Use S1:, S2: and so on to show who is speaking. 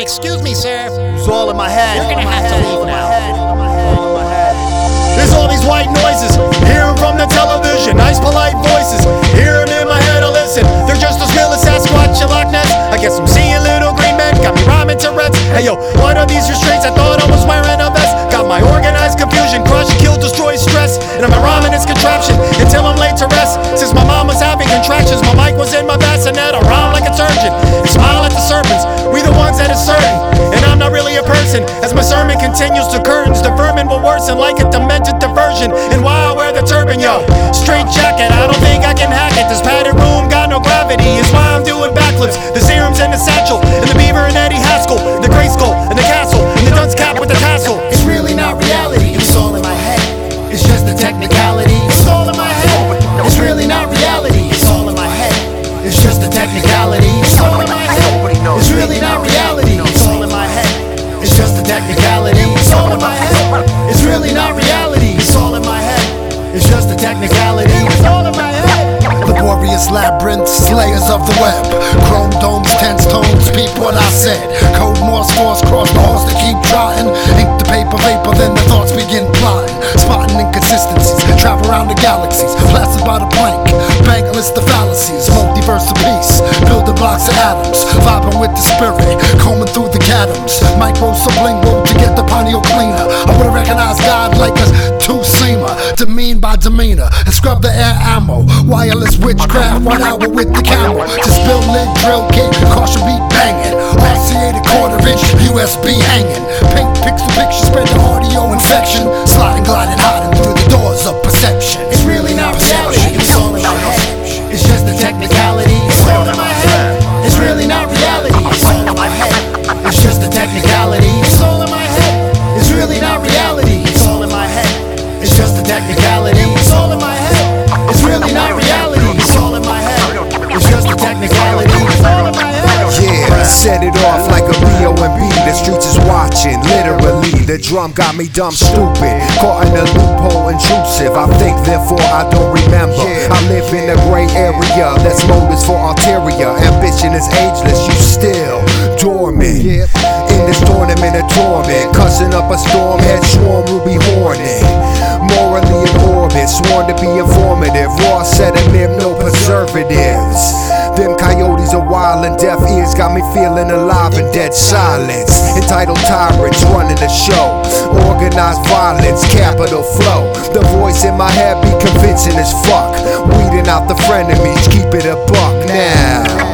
S1: Excuse me, sir.
S2: It's all in my head.
S1: You're gonna have to leave now.
S2: There's all these white noises, hearing from the television, nice polite voices. Hear 'em in my head, I listen. They're just as real as Sasquatch and Loch Ness. I guess I'm seeing little green men, got me rhyming to Tourette's. Hey yo, what are these restraints? I thought I was wearing a vest. Got my organized confusion, crush, kill, destroy, stress. And I'm rhyming this contraption until I'm laid to rest. Since my mom was having contractions, my mic was in my bassinet. I rhyme like a surgeon and smile at the serpents. The serums and the satchel, and the beaver and Eddie Haskell, the gray skull and the castle, and the dunce cap with the tassel.
S3: It's really not reality, it's all in my head. It's just a technicality, it's all in my head. It's really not reality, it's all in my head. It's just a technicality, it's all in my head. It's really not reality,
S4: Labyrinths, slayers of the web. Chrome domes, tense tones, peep what I said. Code Morse force cross halls to keep trotting. Ink the paper vapor, then the thoughts begin plotting. Spotting inconsistencies, travel around the galaxies. Plastered by the plank, list the fallacies. Multiverse of peace, building blocks of atoms. Vibing with the spirit, combing through the catoms. Micro sublingual to get the pineal cleaner. I would've recognized God like a two-seamer. Demean by demeanor, and scrub the air ammo. Wireless witchcraft, one hour with the camel. Just build lid, drill kit, caution beat banging. RCA the quarter inch, USB hanging. Pink pixel picture, spread the audio infection.
S5: Drum got me dumb stupid. Caught in a loophole, intrusive. I think, therefore I don't remember. I live in a gray area that's motives for ulterior. Ambition is ageless, you still dormant. In this tournament of torment, cussing up a storm, head swarm, ruby hornet. Morally in orbit, sworn to be informative. Raw sediment, no preservatives. Them coyotes are wild and deaf ears got me feeling alive in dead silence. Entitled the show. Organized violence, capital flow. The voice in my head be convincing as fuck. Weeding out the frenemies, keep it a buck now.